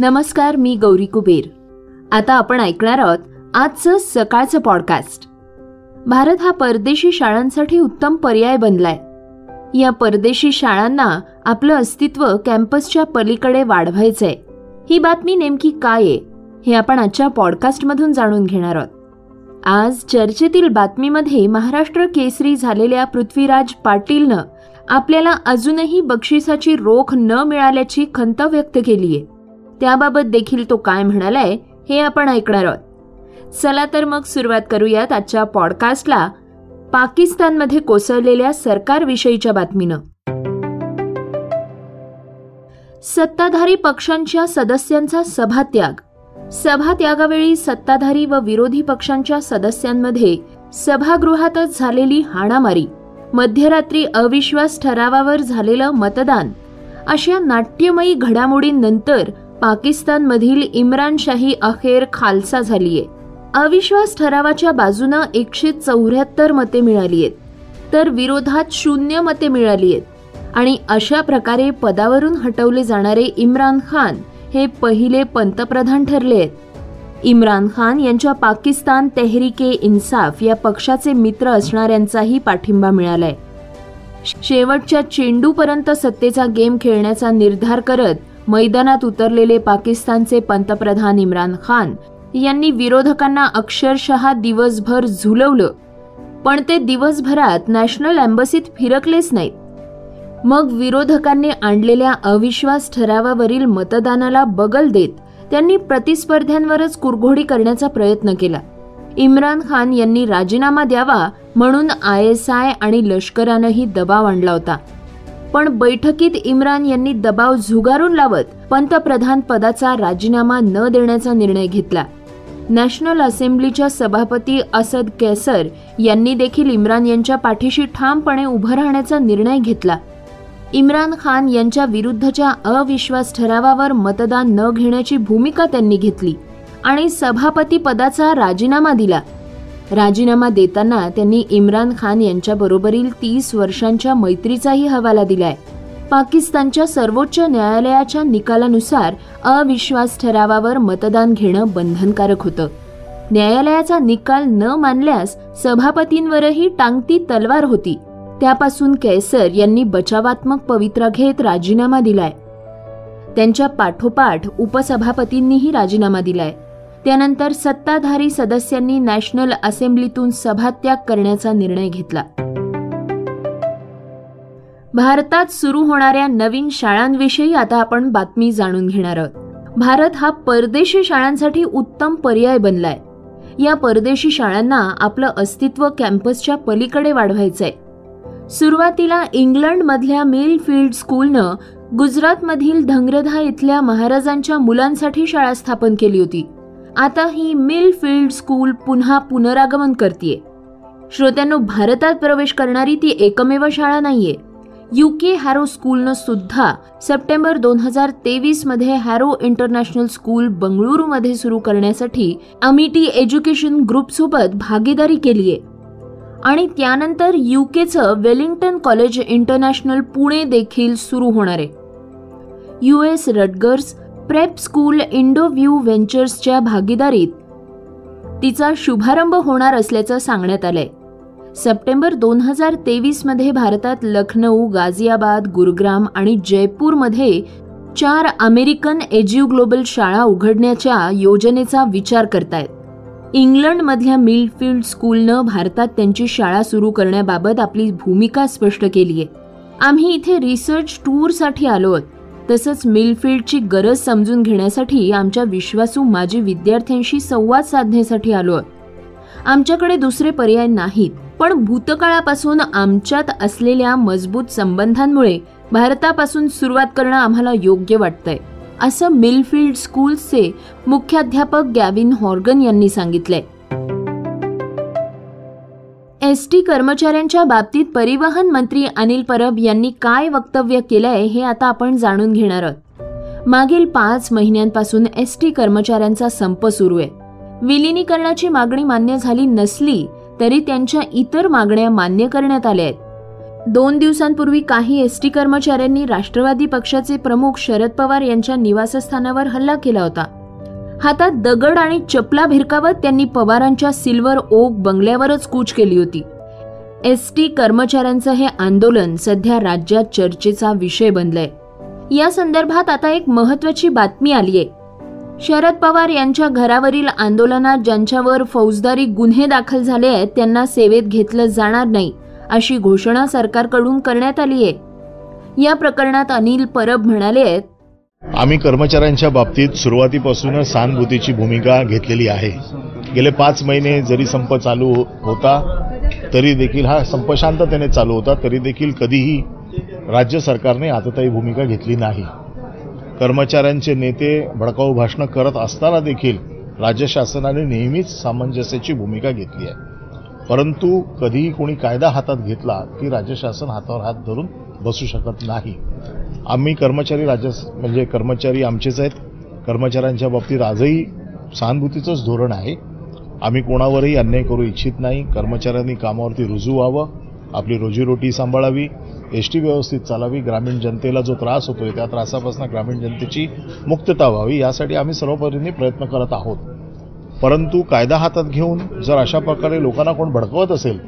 नमस्कार मी गौरी कुबेर. आता आपण ऐकणार आहोत आजचं सकाळचं पॉडकास्ट भारत हा परदेशी शाळांसाठी उत्तम पर्याय बनलाय. या परदेशी शाळांना आपलं अस्तित्व कॅम्पसच्या पलीकडे वाढवायचंय. ही बातमी नेमकी काय आहे हे आपण आजच्या पॉडकास्टमधून जाणून घेणार आहोत. आज चर्चेतील बातमीमध्ये महाराष्ट्र केसरी झालेल्या पृथ्वीराज पाटीलनं आपल्याला अजूनही बक्षिसाची रोख न मिळाल्याची खंत व्यक्त केली आहे त्याबाबत देखील तो काय म्हणालाय हे आपण ऐकणार आहोत. चला तर मग सुरुवात करूयात आजच्या पॉडकास्टला पाकिस्तानमध्ये कोसळलेल्या सरकारविषयीच्या बातमीनं. सत्ताधारी पक्षांच्या सदस्यांचा सभात्याग. सभात्यागावेळी सत्ताधारी व विरोधी पक्षांच्या सदस्यांमध्ये सभागृहातच झालेली हाणामारी मध्यरात्री अविश्वास ठरावावर झालेलं मतदान अशा नाट्यमयी घडामोडींनंतर पाकिस्तानमधील इम्रानशाही अखेर खालसा झालीये. अविश्वास ठरावाच्या बाजूनं एकशे चौऱ्याहत्तर मते मिळाली आहेत तर विरोधात शून्य मते मिळाली आहेत आणि अशा प्रकारे पदावरून हटवले जाणारे इम्रान खान हे पहिले पंतप्रधान ठरले आहेत इम्रान खान यांच्या पाकिस्तान तेहरीके इन्साफ या पक्षाचे मित्र असणाऱ्यांचाही पाठिंबा मिळालाय. शेवटच्या चेंडूपर्यंत सत्तेचा गेम खेळण्याचा निर्धार करत मैदानात उतरलेले पाकिस्तानचे पंतप्रधान इम्रान खान यांनी विरोधकांना अक्षरशः दिवसभर झुलवलं. पण ते दिवसभरात नॅशनल एम्बसीत फिरकलेच नाहीत. मग विरोधकांनी आणलेल्या अविश्वास ठरावावरील मतदानाला बगल देत त्यांनी प्रतिस्पर्ध्यांवरच कुरघोडी करण्याचा प्रयत्न केला. इम्रान खान यांनी राजीनामा द्यावा म्हणून आय एस आय आणि लष्करानंही दबाव आणला होता. पण बैठकीत इम्रान यांनी दबाव झुगारून लावत पंतप्रधान पदाचा राजीनामा न देण्याचा निर्णय घेतला. नॅशनल असेंब्लीच्या सभापती असद कैसर यांनी देखील इम्रान यांच्या पाठीशी ठामपणे उभं राहण्याचा निर्णय घेतला. इम्रान खान यांच्या विरुद्धच्या अविश्वास ठरावावर मतदान न घेण्याची भूमिका त्यांनी घेतली आणि सभापती पदाचा राजीनामा दिला. राजीनामा देताना त्यांनी इम्रान खान यांच्याबरोबरील तीस वर्षांच्या मैत्रीचाही हवाला दिलाय. पाकिस्तानच्या सर्वोच्च न्यायालयाच्या निकालानुसार अविश्वास ठरावावर मतदान घेणं बंधनकारक होतं. न्यायालयाचा निकाल न मानल्यास सभापतींवरही टांगती तलवार होती. त्यापासून कैसर यांनी बचावात्मक पवित्रा घेत राजीनामा दिलाय. त्यांच्या पाठोपाठ उपसभापतींनीही राजीनामा दिलाय. त्यानंतर सत्ताधारी सदस्यांनी नॅशनल असेंब्लीतून सभात्याग करण्याचा निर्णय घेतला. भारतात सुरू होणाऱ्या नवीन शाळांविषयी आता आपण बातमी जाणून घेणार आहोत. भारत हा परदेशी शाळांसाठी उत्तम पर्याय बनलाय. या परदेशी शाळांना आपलं अस्तित्व कॅम्पसच्या पलीकडे वाढवायचंय. सुरुवातीला इंग्लंडमधल्या मिलफील्ड स्कूलनं गुजरातमधील धंग्रधा इथल्या महाराजांच्या मुलांसाठी शाळा स्थापन केली होती. आता ही मिलफील्ड स्कूल पुन्हा पुनरागमन करते श्रोत्यांनो भारतात प्रवेश करणारी ती एकमेव शाळा नाहीये. युके हॅरो स्कूलनं सुद्धा सप्टेंबर दोन हजार तेवीसमध्ये हॅरो इंटरनॅशनल स्कूल बंगळुरूमध्ये सुरू करण्यासाठी अमिटी एज्युकेशन ग्रुप सोबत भागीदारी केली आहे आणि त्यानंतर युकेचं वेलिंग्टन कॉलेज इंटरनॅशनल पुणे देखील सुरू होणार आहे. U S Rutgers prep school Indo view व्हेंचर्सच्या भागीदारीत तिचा शुभारंभ होणार असल्याचं सांगण्यात आलंय. सप्टेंबर दोन हजार तेवीसमध्ये भारतात लखनौ गाझियाबाद गुरुग्राम आणि जयपूरमध्ये चार अमेरिकन एज्यू ग्लोबल शाळा उघडण्याच्या योजनेचा विचार करतायत. इंग्लंडमधल्या मिलफील्ड स्कूलनं भारतात त्यांची शाळा सुरू करण्याबाबत आपली भूमिका स्पष्ट केली आहे आम्ही इथे रिसर्च टूरसाठी आलो आहोत तसंच मिलफील्डची गरज समजून घेण्यासाठी आमच्या विश्वासू माजी विद्यार्थ्यांशी संवाद साधण्यासाठी आलो आहे. आमच्याकडे दुसरे पर्याय नाहीत पण भूतकाळापासून आमच्यात असलेल्या मजबूत संबंधांमुळे भारतापासून सुरुवात करणं आम्हाला योग्य वाटतंय असं मिलफील्ड स्कूल्सचे मुख्याध्यापक गॅविन हॉर्गन यांनी सांगितलंय. एस टी कर्मचाऱ्यांच्या बाबतीत परिवहन मंत्री अनिल परब यांनी काय वक्तव्य केलंय हे आता आपण जाणून घेणार आहोत. मागील पाच महिन्यांपासून एस टी कर्मचाऱ्यांचा संप सुरू आहे. विलिनीकरणाची मागणी मान्य झाली नसली तरी त्यांच्या इतर मागण्या मान्य करण्यात आल्या आहेत. दोन दिवसांपूर्वी काही एस टी कर्मचाऱ्यांनी राष्ट्रवादी पक्षाचे प्रमुख शरद पवार यांच्या निवासस्थानावर हल्ला केला होता. हातात दगड आणि चपला भिरकावत त्यांनी पवारांच्या सिल्वर ओक बंगल्यावरच कूच केली होती. एस टी कर्मचाऱ्यांचं हे आंदोलन सध्या राज्यात चर्चेचा विषय बनलंय. या संदर्भात आता एक महत्वाची बातमी आलीय. शरद पवार यांच्या घरावरील आंदोलनात ज्यांच्यावर फौजदारी गुन्हे दाखल झाले आहेत त्यांना सेवेत घेतलं जाणार नाही अशी घोषणा सरकारकडून करण्यात आली आहे या प्रकरणात अनिल परब म्हणाले आहेत आम्ही कर्मचाऱ्यांच्या बाबतीत सुरुवातीपासूनच सहानुभूतीची भूमिका घेतलेली आहे. गेले पाच महिने जरी संप चालू होता तरी देखील हा संप शांततेने चालू होता तरी देखील कधीही राज्य सरकारने आतताई भूमिका घेतली नाही. कर्मचाऱ्यांचे नेते भडकाऊ भाषणं करत असताना देखील राज्य शासनाने नेहमीच सामंजस्याची भूमिका घेतली आहे. परंतु कधीही कोणी कायदा हातात घेतला की राज्य शासन हातावर हात धरून बसू शकत नाही. आम्ही कर्मचारी राज्य म्हणजे कर्मचारी आमचेच आहेत. कर्मचाऱ्यांच्या बाबतीत आजही सहानुभूतीचंच धोरण आहे. आम्ही कोणावरही अन्याय करू इच्छित नाही. कर्मचाऱ्यांनी कामावरती रुजू व्हावं. आपली रोजीरोटी सांभाळावी. एस टी व्यवस्थित चालावी. ग्रामीण जनतेला जो त्रास होतोय त्या त्रासापासून ग्रामीण जनतेची मुक्तता व्हावी यासाठी आम्ही सर्वपरीने प्रयत्न करत आहोत. परंतु कायदा हातात घेऊन जर अशा प्रकारे लोकांना कोण भडकवत असेल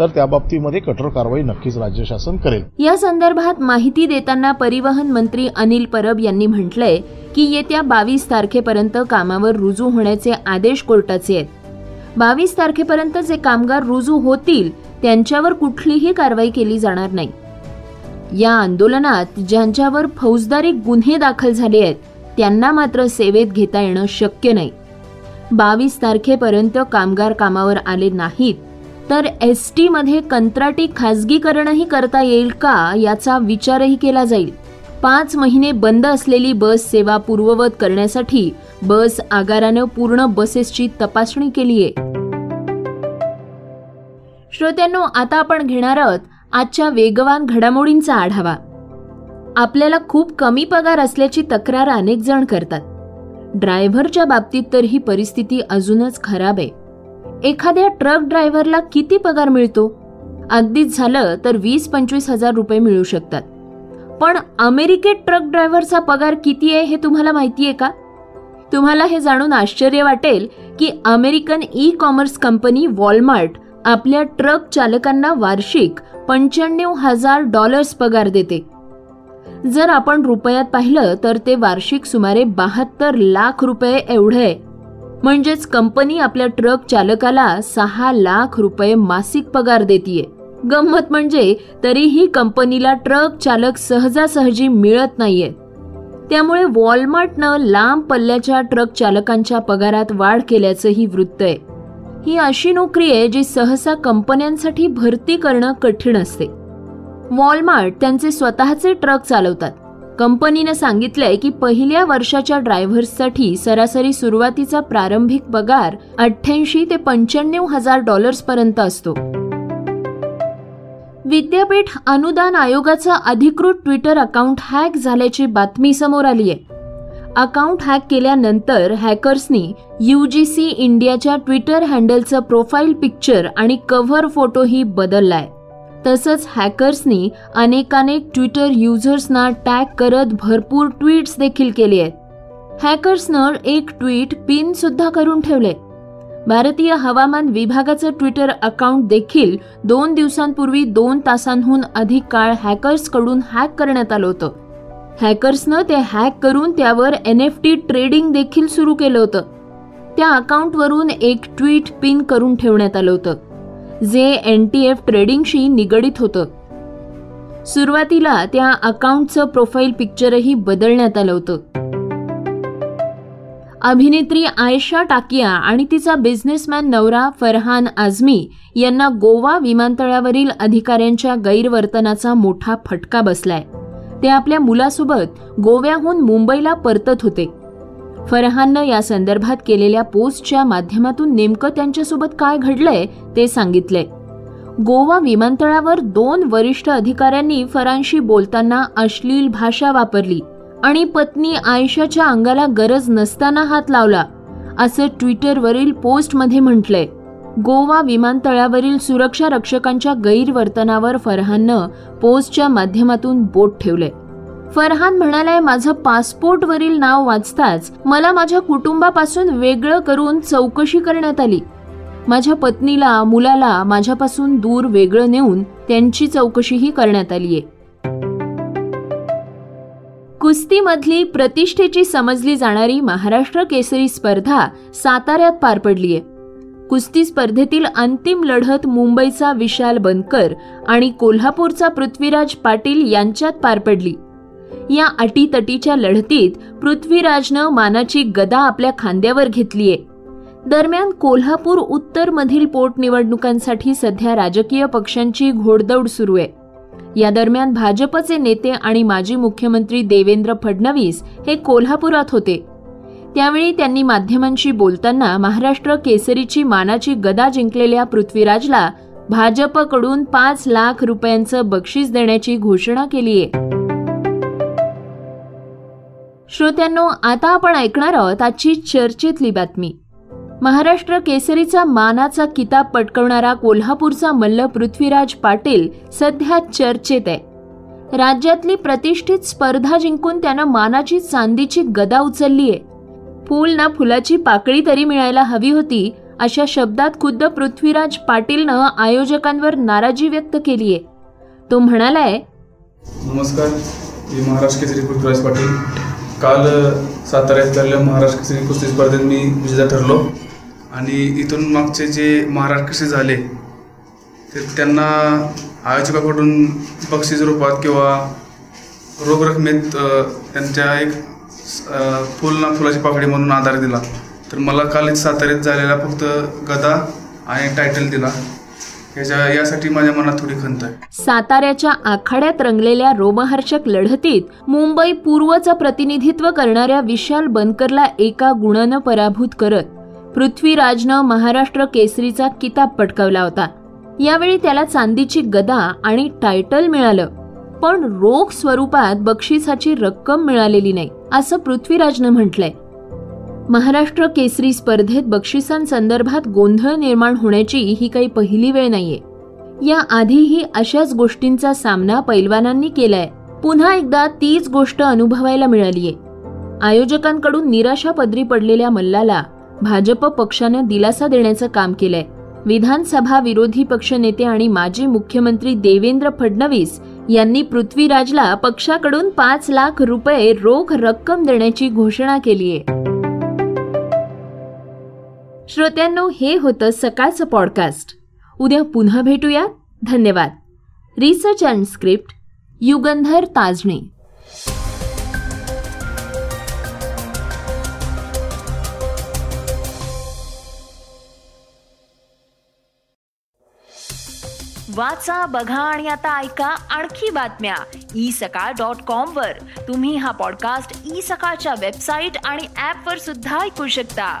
तर त्या बाबतीमध्ये कठोर कारवाई नक्कीच राज्य शासन करेल. या संदर्भात माहिती देताना परिवहन मंत्री अनिल परब यांनी म्हटलंय की येत्या बावीस तारखेपर्यंत कामावर रुजू होण्याचे आदेश कोर्टाचे आहेत. बावीस तारखेपर्यंत जे कामगार रुजू होतील त्यांच्यावर कुठलीही कारवाई केली जाणार नाही. या आंदोलनात ज्यांच्यावर फौजदारी गुन्हे दाखल झाले आहेत त्यांना मात्र सेवेत घेता येणं शक्य नाही. बावीस तारखेपर्यंत कामगार कामावर आले नाहीत तर एस टीमध्ये कंत्राटी खाजगीकरणही करता येईल का याचा विचारही केला जाईल. पाच महिने बंद असलेली बस सेवा पूर्ववत करण्यासाठी बस आगारानं पूर्ण बसेसची तपासणी केली आहे. श्रोत्यांनो आता आपण घेणार आहोत आजच्या वेगवान घडामोडींचा आढावा. आपल्याला खूप कमी पगार असल्याची तक्रार अनेक जण करतात. ड्रायव्हरच्या बाबतीत तर ही परिस्थिती अजूनच खराब आहे. एखाद्या ट्रक ड्रायव्हरला किती पगार मिळतो? अगदीच झालं तर वीस पंचवीस हजार रुपये मिळू शकतात. पण अमेरिकेत ट्रक ड्रायव्हरचा पगार किती आहे हे तुम्हाला माहिती आहे का? तुम्हाला हे जाणून आश्चर्य वाटेल की American e commerce company Walmart आपल्या ट्रक चालकांना वार्षिक पंच्याण्णव हजार डॉलर्स पगार देते. जर आपण रुपयात पाहिलं तर ते वार्षिक सुमारे बहात्तर लाख रुपये एवढे आहे. म्हणजेच कंपनी आपल्या ट्रक चालकाला सहा लाख रुपये मासिक पगार देतीये. गंमत म्हणजे तरीही कंपनीला ट्रक चालक सहजासहजी मिळत नाहीये. त्यामुळे वॉलमार्टनं लांब पल्ल्याच्या ट्रक चालकांच्या पगारात वाढ केल्याचंही वृत्त आहे. ही अशी नोकरी आहे जी सहसा कंपन्यांसाठी भरती करणं कठीण असते. वॉलमार्ट त्यांचे स्वतःचे ट्रक चालवतात. कंपनीनं सांगितलंय की पहिल्या वर्षाच्या ड्रायव्हर्ससाठी सरासरी सुरुवातीचा प्रारंभिक पगार अठ्ठ्याऐंशी ते पंच्याण्णव हजार डॉलर्स पर्यंत असतो. विद्यापीठ अनुदान आयोगाचं अधिकृत ट्विटर अकाउंट हॅक झाल्याची बातमी समोर आली आहे. अकाउंट हॅक केल्यानंतर हॅकर्सनी यूजीसी इंडियाच्या ट्विटर हँडलचं प्रोफाईल पिक्चर आणि कव्हर फोटोही बदललाय. तसंच हॅकर्सनी अनेकानेक ट्विटर युजर्सना टॅग करत भरपूर ट्विट्स देखील केली आहेत. हॅकर्सनं एक ट्विट पिन सुद्धा करून ठेवले भारतीय हवामान विभागाचं ट्विटर अकाउंट देखील दोन दिवसांपूर्वी दोन तासांहून अधिक काळ हॅकर्सकडून हॅक करण्यात आलं होतं. हॅकर्सनं ते हॅक करून त्यावर एन एफ टी ट्रेडिंग देखील सुरू केलं होतं. त्या अकाउंटवरून एक ट्विट पिन करून ठेवण्यात आलं होतं. जे एन टी एफ ट्रेडिंगशी निगडीत होतं. सुरुवातीला त्या अकाउंटचं प्रोफाईल पिक्चरही बदलण्यात आलं होतं. अभिनेत्री आयशा टाकिया आणि तिचा बिझनेसमॅन नवरा फरहान आझमी यांना गोवा विमानतळावरील अधिकाऱ्यांच्या गैरवर्तनाचा मोठा फटका बसलाय. ते आपल्या मुलासोबत गोव्याहून मुंबईला परतत होते. फरहाननं या संदर्भात केलेल्या पोस्टच्या माध्यमातून नेमकं त्यांच्यासोबत काय घडलंय ते सांगितलंय. गोवा विमानतळावर दोन वरिष्ठ अधिकाऱ्यांनी फरांशी बोलताना अश्लील भाषा वापरली आणि पत्नी आयशाच्या अंगाला गरज नसताना हात लावला असं ट्विटरवरील पोस्टमध्ये म्हटलंय. गोवा विमानतळावरील सुरक्षा रक्षकांच्या गैरवर्तनावर फरहाननं पोस्टच्या माध्यमातून बोट ठेवलंय. फरहान म्हणालाय माझं पासपोर्टवरील नाव वाचताच मला माझ्या कुटुंबापासून वेगळं करून चौकशी करण्यात आली. माझ्या पत्नीला मुलाला माझ्यापासून दूर वेगळं नेऊन त्यांची चौकशीही करण्यात आली आहे कुस्तीमधली प्रतिष्ठेची समजली जाणारी महाराष्ट्र केसरी स्पर्धा साताऱ्यात पार पडलीय. कुस्ती स्पर्धेतील अंतिम लढत मुंबईचा विशाल बनकर आणि कोल्हापूरचा पृथ्वीराज पाटील यांच्यात पार पडली. या अटीतटीच्या लढतीत पृथ्वीराजनं मानाची गदा आपल्या खांद्यावर घेतलीये दरम्यान कोल्हापूर उत्तरमधील पोटनिवडणुकांसाठी सध्या राजकीय पक्षांची घोडदौड सुरू आहे. या दरम्यान भाजपचे नेते आणि माजी मुख्यमंत्री देवेंद्र फडणवीस हे कोल्हापुरात होते. त्यावेळी त्यांनी माध्यमांशी बोलताना महाराष्ट्र केसरीची मानाची गदा जिंकलेल्या पृथ्वीराजला भाजपकडून पाच लाख रुपयांचं बक्षीस देण्याची घोषणा केली आहे. श्रोत्यांनो आता आपण ऐकणार आहोत आजची चर्चेतली बातमी. महाराष्ट्र केसरीचा मानाचा किताब पटकवणारा कोल्हापूरचा मल्ल पृथ्वीराज पाटील सध्या चर्चेत आहे. राज्यातली प्रतिष्ठित स्पर्धा जिंकून त्यानं मानाची चांदीची गदा उचलली आहे. फूल ना फुलाची पाकळी तरी मिळायला हवी होती अशा शब्दात खुद्द पृथ्वीराज पाटीलनं आयोजकांवर नाराजी व्यक्त केली आहे. तो म्हणालाय नमस्कार मी महाराष्ट्र केसरी पृथ्वीराज पाटील. काल साताऱ्यात झालेल्या महाराष्ट्र केसरी कुस्ती स्पर्धेत मी विजेता ठरलो. आणि इथून मागचे जे महाराष्ट्र केसरी झाले ते त्यांना आयोजकाकडून बक्षीस रूपात किंवा रोख रकमेत त्यांच्या एक फुल ना फुलाची पाकडी म्हणून आधार दिला. तर मला काल साताऱ्यात झालेला फक्त गदा आणि टायटल दिला. याच्या यासाठी माझ्या मनात थोडी खंत आहे. साताऱ्याच्या आखाड्यात रंगलेल्या रोमहर्षक लढतीत मुंबई पूर्वचं प्रतिनिधित्व करणाऱ्या विशाल बनकरला एका गुणानं पराभूत करत पृथ्वीराजनं महाराष्ट्र केसरीचा किताब पटकावला होता. यावेळी त्याला चांदीची गदा आणि टायटल मिळालं. पण रोख स्वरूपात बक्षिसाची रक्कम मिळालेली नाही असं पृथ्वीराजनं म्हटलंय. महाराष्ट्र केसरी स्पर्धेत बक्षिसांसंदर्भात गोंधळ निर्माण होण्याची ही काही पहिली वेळ नाहीये. या आधीही अशाच गोष्टींचा सामना पैलवानांनी केलाय. पुन्हा एकदा तीच गोष्ट अनुभवायला मिळालीये. आयोजकांकडून निराशा पदरी पडलेल्या मल्लाला भाजप पक्षानं दिलासा देण्याचं काम केलंय. विधानसभा विरोधी पक्षनेते आणि माजी मुख्यमंत्री देवेंद्र फडणवीस यांनी पृथ्वीराजला पक्षाकडून पाच लाख रुपये रोख रक्कम देण्याची घोषणा केलीय. श्रोत्यांनो हे होतं सकाळचं पॉडकास्ट उद्या पुन्हा भेटूया धन्यवाद. Research and script Yugandhar Tajane. वाचा बघा आणि आता ऐका आणखी बातम्या. ई सकाळ डॉट कॉम वर. तुम्ही हा पॉडकास्ट ई सकाळच्या वेबसाईट आणि ऍप वर सुद्धा ऐकू शकता.